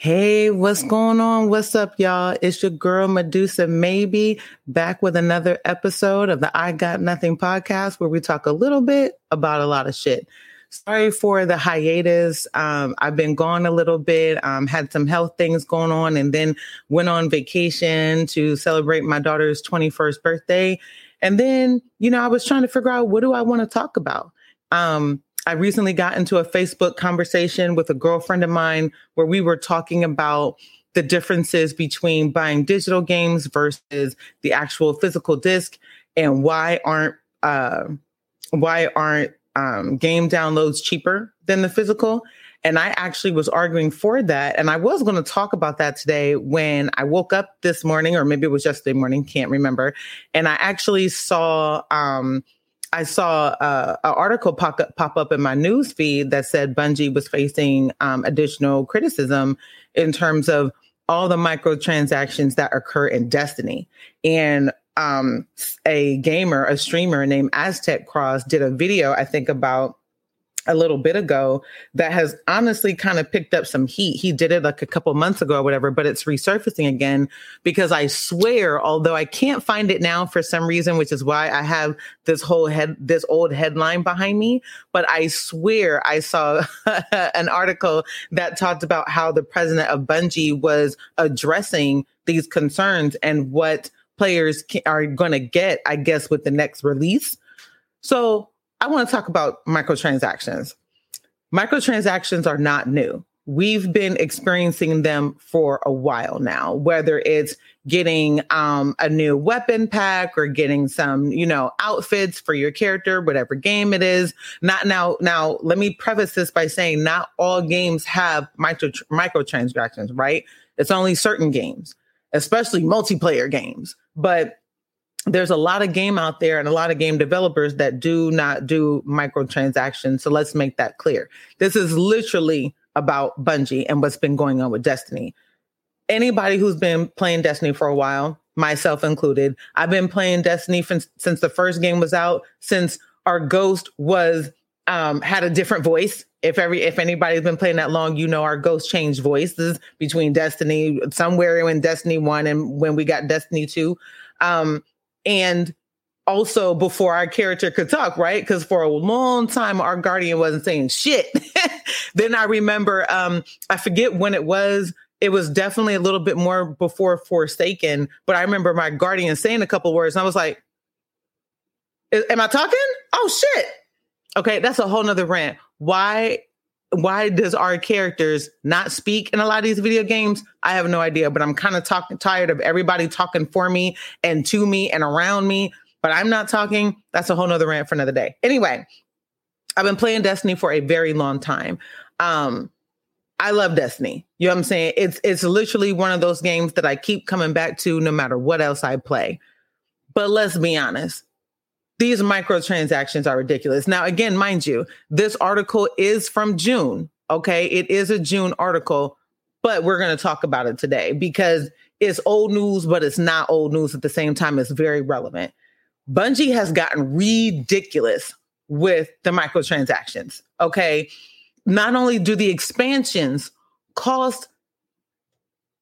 Hey, what's going on? What's up, y'all? It's your girl Medusa Maybe back with another episode of the I Got Nothing podcast where we talk a little bit about a lot of shit. Sorry for the hiatus. Um, I've been gone a little bit, um, had some health things going on, and then went on vacation to celebrate my daughter's 21st birthday. And then, you know, I was trying to figure out what do I want to talk about? Um, I recently got into a Facebook conversation with a girlfriend of mine where we were talking about the differences between buying digital games versus the actual physical disc and why aren't uh, why aren't um, game downloads cheaper than the physical. And i actually was arguing for that. And i was going to talk about that today when i woke up this morning or maybe it was yesterday morning can't remember. And i actually saw um, I saw uh, an article pop up, pop up in my news feed that said Bungie was facing um, additional criticism in terms of all the microtransactions that occur in Destiny. And um, a gamer, a streamer named Aztecross did a video, I think, about a little bit ago that has honestly kind of picked up some heat. He did it like a couple months ago or whatever, but it's resurfacing again because I swear, although I can't find it now for some reason, which is why I have this whole head, this old headline behind me, but I swear I saw an article that talked about how the president of Bungie was addressing these concerns and what players are going to get, I guess, with the next release. So I want to talk about microtransactions. Microtransactions are not new. We've been experiencing them for a while now, whether it's getting um, a new weapon pack or getting some, you know, outfits for your character, whatever game it is. Not now. Now, let me preface this by saying not all games have micro microtransactions, right? It's only certain games, especially multiplayer games. But there's a lot of game out there and a lot of game developers that do not do microtransactions. So let's make that clear. This is literally about Bungie and what's been going on with Destiny. Anybody who's been playing Destiny for a while, myself included, I've been playing Destiny since, since the first game was out, since our ghost was um, had a different voice. If every if anybody's been playing that long, you know our ghost changed voices between Destiny somewhere in Destiny one and when we got Destiny two. Um, and also before our character could talk, right? Because for a long time, our guardian wasn't saying shit. then I remember, um, I forget when it was. It was definitely a little bit more before Forsaken, but I remember my guardian saying a couple words, and I was like, "Am I talking? Oh shit!" Okay, that's a whole nother rant. Why why does our characters not speak in a lot of these video games? I have no idea, but I'm kind of tired of everybody talking for me and to me and around me, but I'm not talking. That's a whole nother rant for another day. Anyway, I've been playing Destiny for a very long time. Um, I love Destiny. You know what I'm saying? It's it's literally one of those games that I keep coming back to no matter what else I play. But let's be honest, these microtransactions are ridiculous. Now, again, mind you, this article is from June. Okay. It is a June article, but we're going to talk about it today because it's old news, but it's not old news at the same time. It's very relevant. Bungie has gotten ridiculous with the microtransactions. Okay. Not only do the expansions cost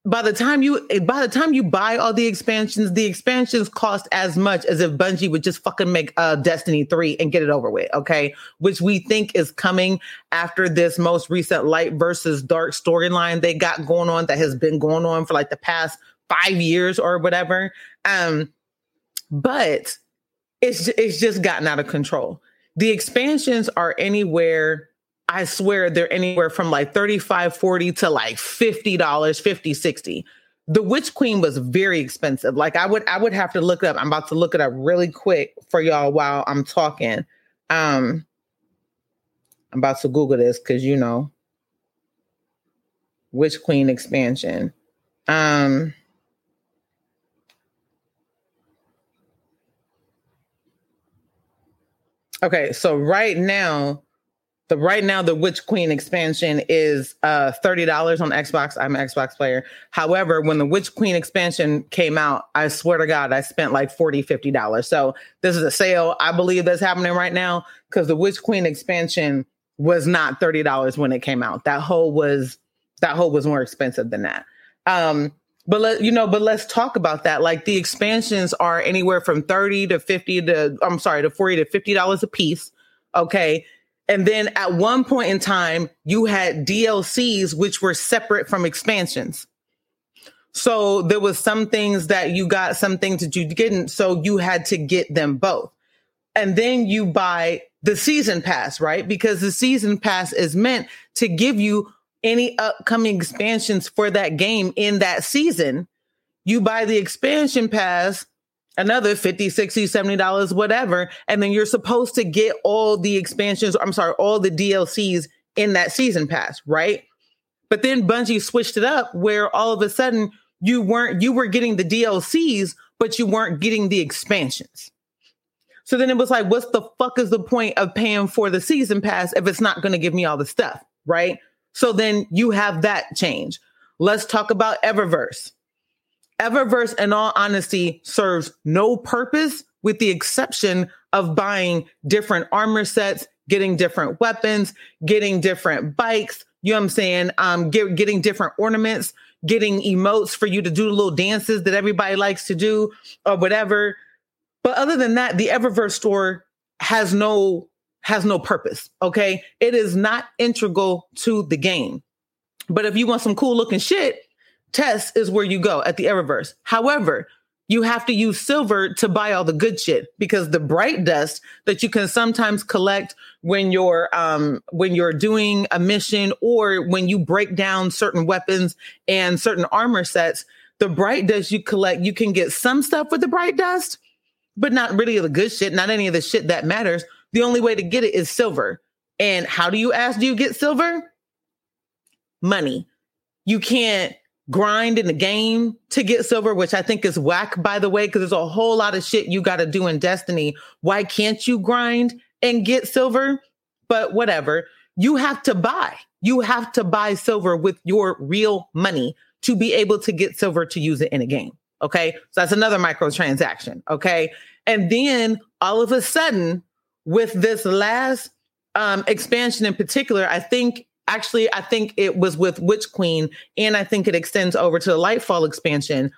by the time you by the time you buy all the expansions, the expansions cost as much as if Bungie would just fucking make uh Destiny 3 and get it over with, okay? Which we think is coming after this most recent light versus dark storyline they got going on that has been going on for like the past 5 years or whatever. Um but it's it's just gotten out of control. The expansions are anywhere I swear they're anywhere from like 35, 40 to like $50, 50, 60. The Witch Queen was very expensive. Like I would I would have to look up. I'm about to look it up really quick for y'all while I'm talking. Um I'm about to Google this because you know Witch Queen expansion. Um Okay, so right now the right now the Witch Queen expansion is uh $30 on Xbox. I'm an Xbox player. However, when the Witch Queen expansion came out, I swear to God, I spent like 40 $50. So this is a sale. I believe that's happening right now because the Witch Queen expansion was not $30 when it came out. That whole was That hole was more expensive than that. Um, but let you know, but let's talk about that. Like the expansions are anywhere from 30 to 50 to I'm sorry, to 40 to 50 dollars a piece. Okay. And then at one point in time, you had DLCs which were separate from expansions. So there was some things that you got, some things that you didn't. So you had to get them both. And then you buy the season pass, right? Because the season pass is meant to give you any upcoming expansions for that game in that season. You buy the expansion pass, another 50, 60, 70 dollars, whatever, and then you're supposed to get all the expansions, I'm sorry, all the DLCs in that season pass, right? But then Bungie switched it up where all of a sudden you weren't you were getting the DLCs, but you weren't getting the expansions. So then it was like, what's the fuck is the point of paying for the season pass if it's not going to give me all the stuff? Right. So then you have that change. Let's talk about Eververse. Eververse, in all honesty, serves no purpose with the exception of buying different armor sets, getting different weapons, getting different bikes. You know what I'm saying? Um, get, getting different ornaments, getting emotes for you to do little dances that everybody likes to do or whatever. But other than that, the Eververse store has no has no purpose. Okay. It is not integral to the game. But if you want some cool looking shit, Tess is where you go at the Eververse. However, you have to use silver to buy all the good shit because the bright dust that you can sometimes collect when you're um when you're doing a mission or when you break down certain weapons and certain armor sets the bright dust you collect you can get some stuff with the bright dust but not really the good shit, not any of the shit that matters. The only way to get it is silver. And how do you ask, do you get silver? Money. You can't grind in the game to get silver, which I think is whack, by the way, because there's a whole lot of shit you got to do in Destiny. Why can't you grind and get silver? But whatever. You have to buy. You have to buy silver with your real money to be able to get silver to use it in a game. Okay. So that's another microtransaction. Okay. And then all of a sudden, with this last um, expansion in particular, I think actually, I think it was with Witch Queen, and I think it extends over to the Lightfall expansion.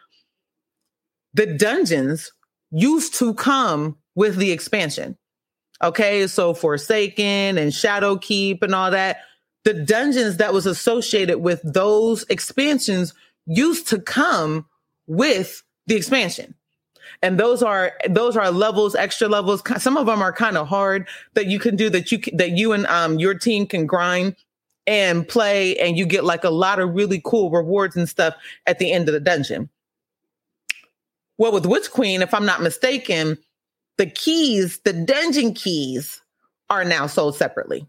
The dungeons used to come with the expansion. Okay. So Forsaken and Shadowkeep and all that, the dungeons that was associated with those expansions used to come with the expansion. And those are those are levels, extra levels. Some of them are kind of hard that you can do that you that you and um your team can grind and play, and you get like a lot of really cool rewards and stuff at the end of the dungeon. Well, with Witch Queen, if I'm not mistaken, the keys, the dungeon keys, are now sold separately.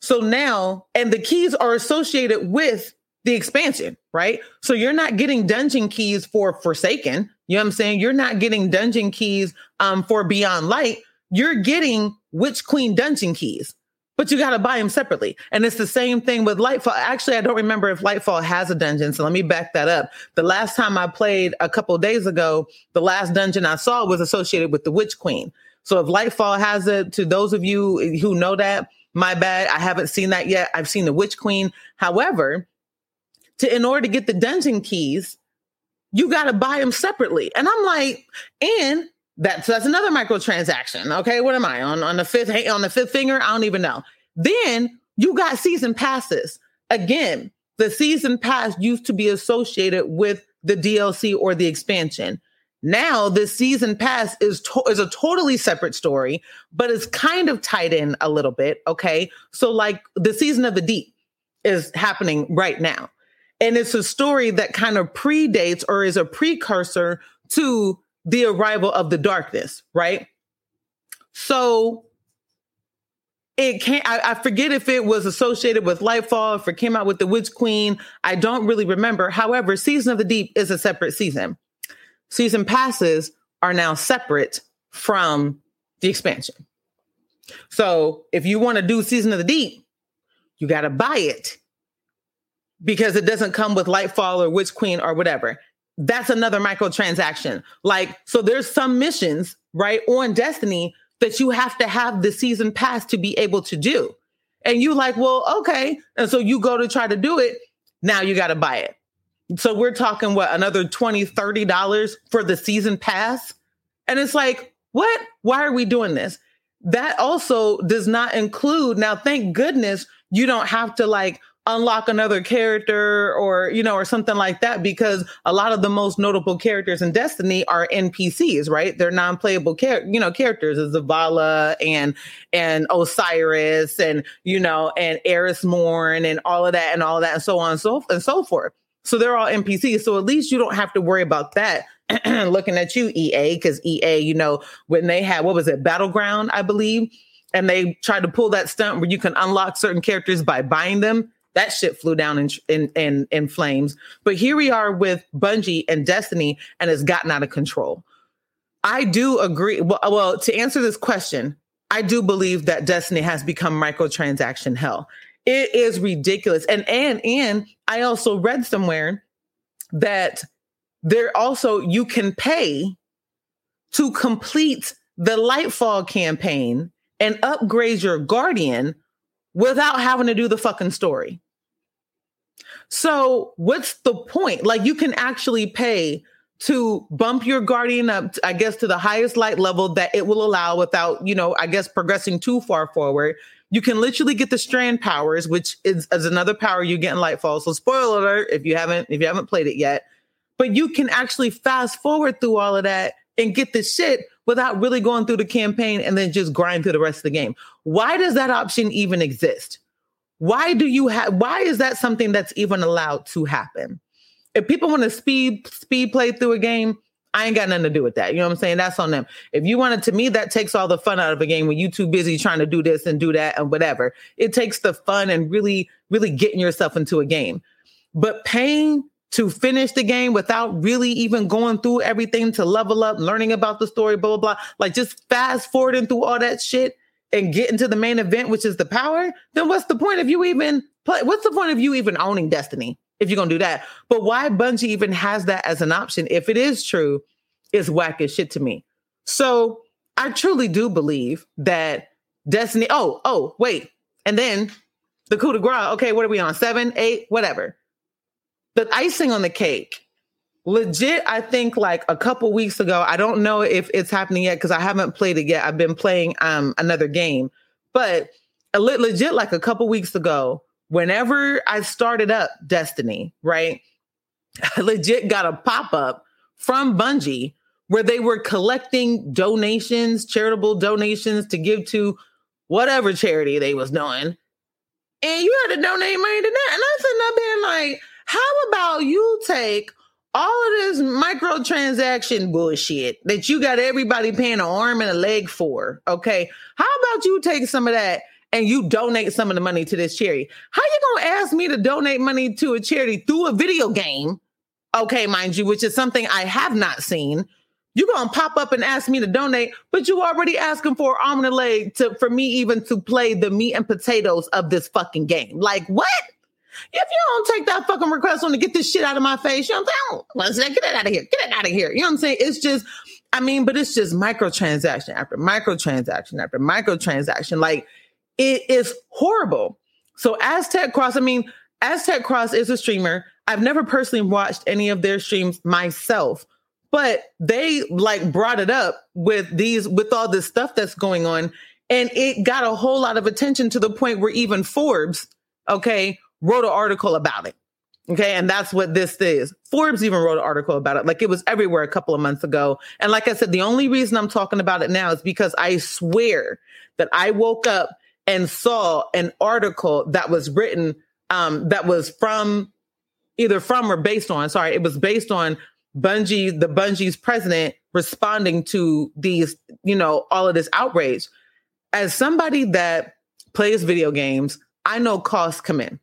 So now, and the keys are associated with the expansion, right? So you're not getting dungeon keys for Forsaken. You know what I'm saying? You're not getting dungeon keys um, for Beyond Light. You're getting Witch Queen dungeon keys, but you got to buy them separately. And it's the same thing with Lightfall. Actually, I don't remember if Lightfall has a dungeon. So let me back that up. The last time I played a couple days ago, the last dungeon I saw was associated with the Witch Queen. So if Lightfall has it, to those of you who know that, my bad. I haven't seen that yet. I've seen the Witch Queen. However, to in order to get the dungeon keys, you got to buy them separately. And I'm like, and that's so that's another microtransaction. Okay, what am I on on the fifth on the fifth finger? I don't even know. Then you got season passes. Again, the season pass used to be associated with the DLC or the expansion. Now the season pass is to- is a totally separate story, but it's kind of tied in a little bit. Okay, so like the season of the deep is happening right now. And it's a story that kind of predates or is a precursor to the arrival of the darkness, right? So it can't, I, I, forget if it was associated with Lightfall, if it came out with the Witch Queen. I don't really remember. However, Season of the Deep is a separate season. Season passes are now separate from the expansion. So if you want to do Season of the Deep, you got to buy it because it doesn't come with Lightfall or Witch Queen or whatever. That's another microtransaction. Like, so there's some missions, right, on Destiny that you have to have the season pass to be able to do. and you like, well, okay. And so you go to try to do it. Now you got to buy it. So we're talking what another 20, 30 dollars for the season pass. And it's like, what? Why are we doing this? That also does not include now, thank goodness you don't have to like unlock another character or you know or something like that because a lot of the most notable characters in destiny are npcs right? They're non-playable char- you know characters. As zavala and and osiris and you know and eris morn and all of that and all of that and so on and so and so forth. So they're all npcs so at least you don't have to worry about that looking at you ea because ea you know when they had what was it battleground i believe? And they tried to pull that stunt where you can unlock certain characters by buying them that shit flew down in, in in in flames. But here we are with Bungie and Destiny, and it's gotten out of control. I do agree. Well, well, to answer this question, I do believe that Destiny has become microtransaction hell. It is ridiculous. And and and I also read somewhere that there also you can pay to complete the Lightfall campaign and upgrade your guardian without having to do the fucking story. So, what's the point? Like, you can actually pay to bump your guardian up, I guess, to the highest light level that it will allow without, you know, I guess, progressing too far forward. You can literally get the strand powers, which is, is another power you get in Lightfall. So, spoiler alert if you haven't if you haven't played it yet. But you can actually fast forward through all of that and get the shit without really going through the campaign and then just grind through the rest of the game. Why does that option even exist? Why do you have why is that something that's even allowed to happen? If people want to speed speed play through a game, I ain't got nothing to do with that. You know what I'm saying? That's on them. If you wanted to me, that takes all the fun out of a game when you too busy trying to do this and do that and whatever. It takes the fun and really, really getting yourself into a game. But paying to finish the game without really even going through everything to level up, learning about the story, blah, blah, blah. Like just fast forwarding through all that shit and get into the main event, which is the power, then what's the point of you even play? What's the point of you even owning Destiny if you're gonna do that? But why Bungie even has that as an option, if it is true, is whack as shit to me. So I truly do believe that Destiny. Oh, oh, wait. And then the coup de grace. Okay, what are we on? Seven, eight, whatever. The icing on the cake legit i think like a couple weeks ago i don't know if it's happening yet because i haven't played it yet. I've been playing um another game. But legit like a couple weeks ago whenever i started up destiny right i legit got a pop-up from bungie where they were collecting donations charitable donations to give to whatever charity they was doing. And you had to donate money to that. And i said up being like how about you take all of this microtransaction bullshit that you got everybody paying an arm and a leg for. Okay. How about you take some of that and you donate some of the money to this charity? How you gonna ask me to donate money to a charity through a video game? Okay, mind you, which is something I have not seen. You're gonna pop up and ask me to donate, but you already asking for arm and a leg to for me even to play the meat and potatoes of this fucking game. Like what? If you don't take that fucking request on to get this shit out of my face, you know what I'm saying? Get it out of here. Get it out of here. You know what I'm saying? It's just, I mean, but it's just microtransaction after microtransaction after microtransaction. Like it is horrible. So Aztecross, I mean, Aztecross is a streamer. I've never personally watched any of their streams myself, but they like brought it up with these, with all this stuff that's going on. And it got a whole lot of attention to the point where even Forbes, okay, wrote an article about it. Okay. And that's what this is. Forbes even wrote an article about it. Like it was everywhere a couple of months ago. And like I said, the only reason I'm talking about it now is because I swear that I woke up and saw an article that was written, um, that was from either from or based on, sorry, it was based on Bungie, the Bungie's president responding to these, you know, all of this outrage. As somebody that plays video games, I know costs come in.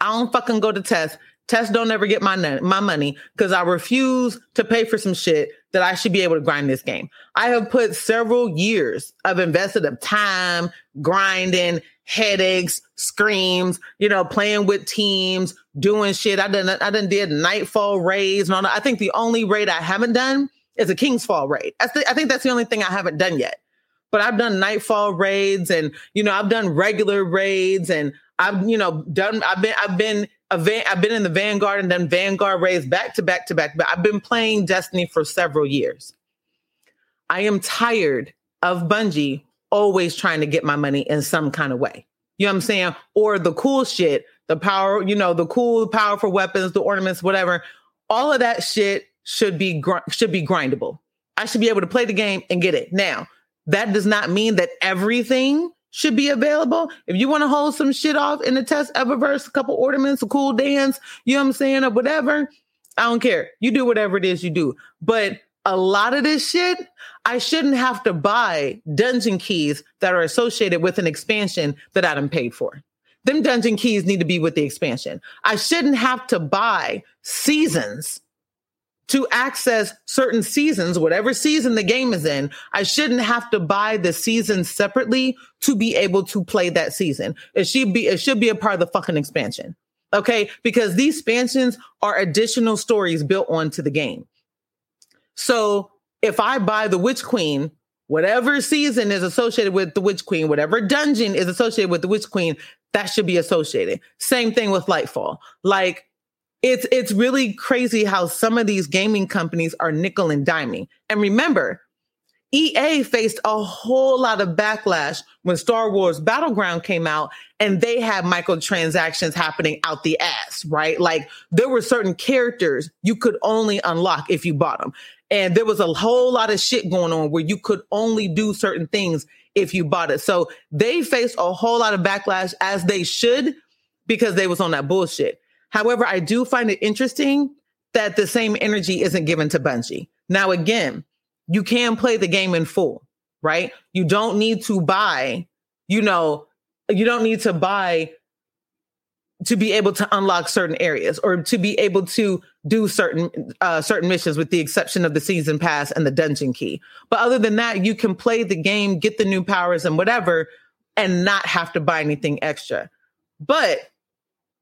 I don't fucking go to Tess. Tess don't ever get my my money because I refuse to pay for some shit that I should be able to grind this game. I have put several years of invested of time, grinding, headaches, screams, you know, playing with teams, doing shit. I done I done did nightfall raids and all that. I think the only raid I haven't done is a King's Fall raid. I, th- I think that's the only thing I haven't done yet. But I've done nightfall raids and you know I've done regular raids and I've you know done I've been I've been a van, I've been in the Vanguard and then Vanguard raids back to back to back. But I've been playing Destiny for several years. I am tired of Bungie always trying to get my money in some kind of way. You know what I'm saying? Or the cool shit, the power, you know, the cool, powerful weapons, the ornaments, whatever. All of that shit should be gr- should be grindable. I should be able to play the game and get it. Now, that does not mean that everything should be available. If you want to hold some shit off in the Tess Eververse, a couple ornaments, a cool dance, you know what I'm saying, or whatever, I don't care. You do whatever it is you do. But a lot of this shit, I shouldn't have to buy dungeon keys that are associated with an expansion that I done paid for. Them dungeon keys need to be with the expansion. I shouldn't have to buy seasons to access certain seasons, whatever season the game is in, I shouldn't have to buy the season separately to be able to play that season. It should be, it should be a part of the fucking expansion. Okay. Because these expansions are additional stories built onto the game. So if I buy the Witch Queen, whatever season is associated with the Witch Queen, whatever dungeon is associated with the Witch Queen, that should be associated. Same thing with Lightfall. Like it's it's really crazy how some of these gaming companies are nickel and diming. And remember, EA faced a whole lot of backlash when Star Wars Battleground came out and they had microtransactions happening out the ass, right? Like there were certain characters you could only unlock if you bought them. And there was a whole lot of shit going on where you could only do certain things if you bought it. So they faced a whole lot of backlash as they should because they was on that bullshit. However, I do find it interesting that the same energy isn't given to Bungie. Now, again, you can play the game in full, right? You don't need to buy, you know, you don't need to buy to be able to unlock certain areas or to be able to do certain uh, certain missions with the exception of the season pass and the dungeon key but other than that you can play the game get the new powers and whatever and not have to buy anything extra but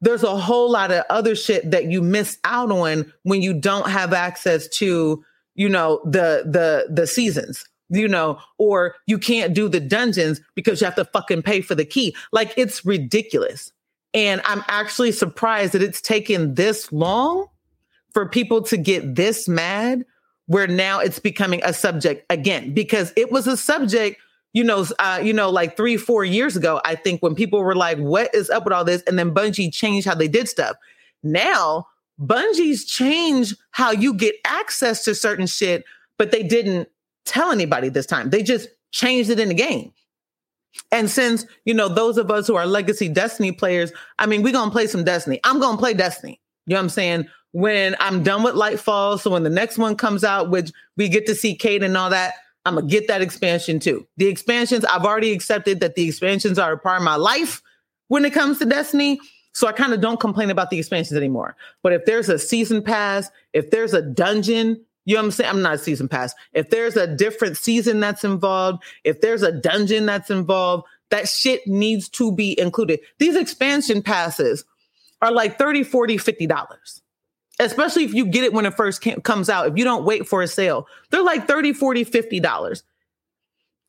there's a whole lot of other shit that you miss out on when you don't have access to, you know, the the the seasons, you know, or you can't do the dungeons because you have to fucking pay for the key. Like it's ridiculous. And I'm actually surprised that it's taken this long for people to get this mad where now it's becoming a subject again because it was a subject you know, uh, you know, like three, four years ago, I think when people were like, what is up with all this? And then Bungie changed how they did stuff. Now, Bungie's changed how you get access to certain shit, but they didn't tell anybody this time. They just changed it in the game. And since, you know, those of us who are legacy Destiny players, I mean, we're to play some Destiny. I'm to play Destiny. You know what I'm saying? When I'm done with Lightfall, so when the next one comes out, which we get to see Cayde and all that, I'm gonna get that expansion too. The expansions, I've already accepted that the expansions are a part of my life when it comes to Destiny. So I kind of don't complain about the expansions anymore. But if there's a season pass, if there's a dungeon, you know what I'm saying? I'm not a season pass. If there's a different season that's involved, if there's a dungeon that's involved, that shit needs to be included. These expansion passes are like 30, 40, 50 dollars especially if you get it when it first came, comes out. If you don't wait for a sale, they're like 30, 40, 50 dollars.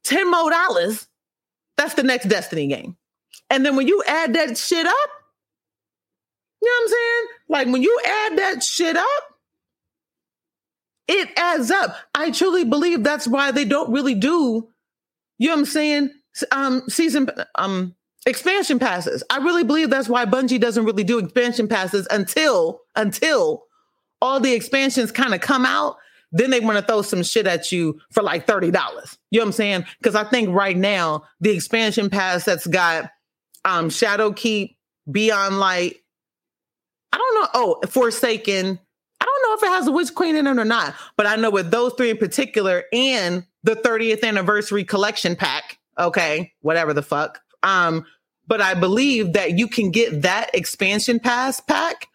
10 more dollars, that's the next Destiny game. And then when you add that shit up, you know what I'm saying? Like when you add that shit up, it adds up. I truly believe that's why they don't really do, you know what I'm saying? Um, season, um, expansion passes. I really believe that's why Bungie doesn't really do expansion passes until until all the expansions kind of come out. Then they want to throw some shit at you for like $30. You know what I'm saying? Because I think right now the expansion pass that's got um Shadowkeep, Beyond Light, I don't know. Oh, Forsaken. I don't know if it has a Witch Queen in it or not, but I know with those three in particular and the 30th anniversary collection pack, okay, whatever the fuck. Um, but I believe that you can get that expansion pass pack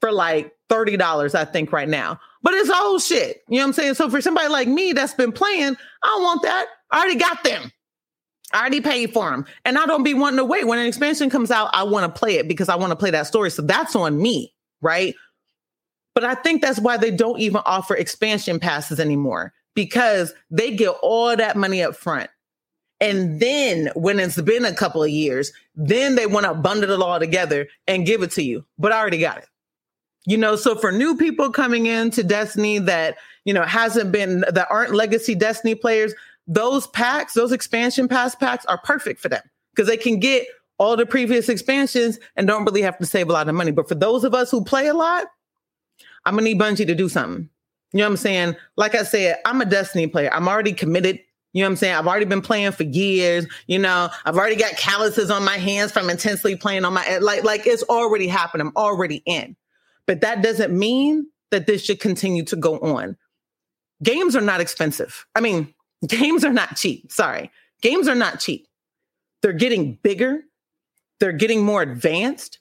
for like $30, I think, right now. But it's old shit. You know what I'm saying? So for somebody like me that's been playing, I don't want that. I already got them. I already paid for them. And I don't be wanting to wait. When an expansion comes out, I want to play it because I want to play that story. So that's on me, right? But I think that's why they don't even offer expansion passes anymore because they get all that money up front. And then when it's been a couple of years, then they want to bundle it all together and give it to you. But I already got it. You know, so for new people coming into Destiny that, you know, hasn't been, that aren't legacy Destiny players, those packs, those expansion pass packs are perfect for them because they can get all the previous expansions and don't really have to save a lot of money. But for those of us who play a lot, I'm gonna need Bungie to do something. You know what I'm saying? Like I said, I'm a Destiny player. I'm already committed. You know what I'm saying? I've already been playing for years. You know, I've already got calluses on my hands from intensely playing on my eh, like like it's already happened. I'm already in. But that doesn't mean that this should continue to go on. Games are not expensive. I mean, games are not cheap. Sorry. Games are not cheap. They're getting bigger. They're getting more advanced.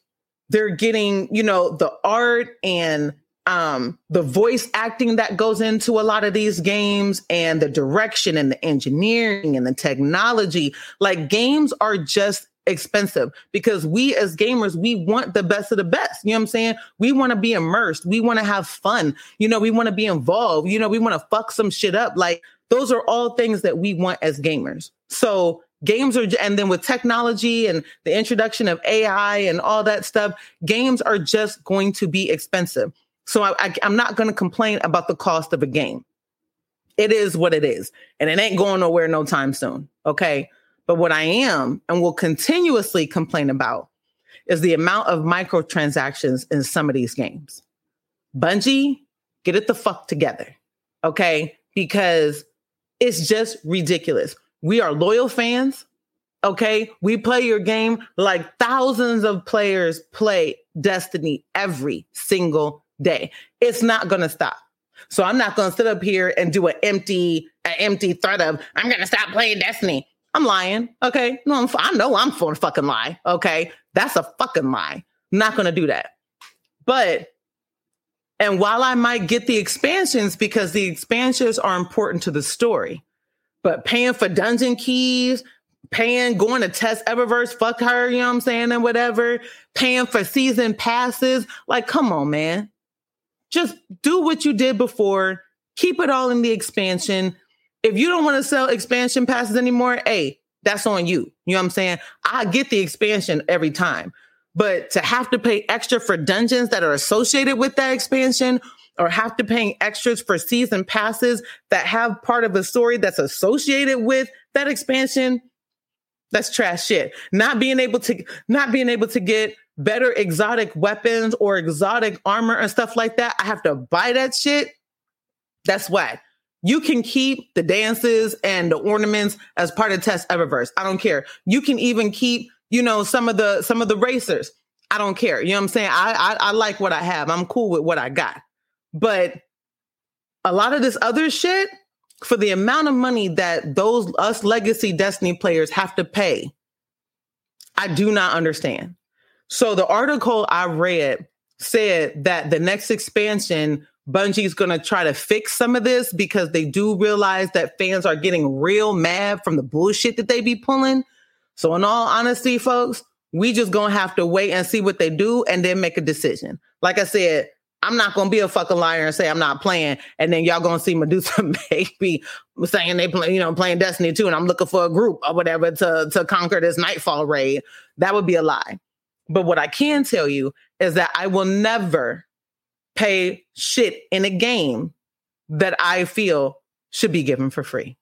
They're getting, you know, the art and um the voice acting that goes into a lot of these games and the direction and the engineering and the technology like games are just expensive because we as gamers we want the best of the best. You know what i'm saying? We want to be immersed. We want to have fun. You know we want to be involved. You know we want to fuck some shit up. Like those are all things that we want as gamers. So games are and then with technology and the introduction of ai and all that stuff games are just going to be expensive so I, I, i'm not going to complain about the cost of a game it is what it is and it ain't going nowhere no time soon okay but what i am and will continuously complain about is the amount of microtransactions in some of these games bungie get it the fuck together okay because it's just ridiculous we are loyal fans. Okay. We play your game like thousands of players play Destiny every single day. It's not going to stop. So I'm not going to sit up here and do an empty, an empty threat of I'm going to stop playing Destiny. I'm lying. Okay. No, I'm, I know I'm for a fucking lie. Okay. That's a fucking lie. Not going to do that. But, and while I might get the expansions because the expansions are important to the story, but paying for dungeon keys, paying, going to Tess Eververse, fuck her, you know what I'm saying, and whatever, paying for season passes. Like, come on, man. Just do what you did before. Keep it all in the expansion. If you don't want to sell expansion passes anymore, hey, that's on you. You know what I'm saying? I get the expansion every time. But to have to pay extra for dungeons that are associated with that expansion or have to paying extras for season passes that have part of a story that's associated with that expansion that's trash shit not being able to not being able to get better exotic weapons or exotic armor and stuff like that i have to buy that shit. That's whack you can keep the dances and the ornaments as part of Tess eververse. I don't care. You can even keep you know some of the some of the racers. I don't care. You know what i'm saying? I, I i like what i have. I'm cool with what i got. But a lot of this other shit, for the amount of money that those us legacy Destiny players have to pay, I do not understand. So the article I read said that the next expansion, Bungie's going to try to fix some of this because they do realize that fans are getting real mad from the bullshit that they be pulling. So in all honesty, folks, we just to have to wait and see what they do and then make a decision. Like I said, I'm not gonna be a fucking liar and say I'm not playing, and then y'all gonna see Medusa maybe saying they play, you know, playing Destiny 2, and I'm looking for a group or whatever to to conquer this Nightfall raid. That would be a lie. But what I can tell you is that I will never pay shit in a game that I feel should be given for free.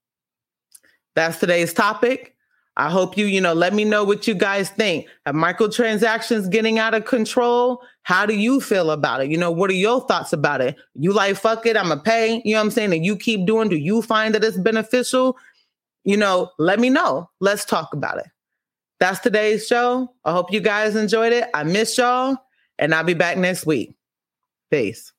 That's today's topic. I hope you, you know, let me know what you guys think. Are microtransactions getting out of control? How do you feel about it? You know, what are your thoughts about it? You like, fuck it, I'm going to pay. You know what I'm saying? And you keep doing, do you find that it's beneficial? You know, let me know. Let's talk about it. That's today's show. I hope you guys enjoyed it. I miss y'all, and I'll be back next week. Peace.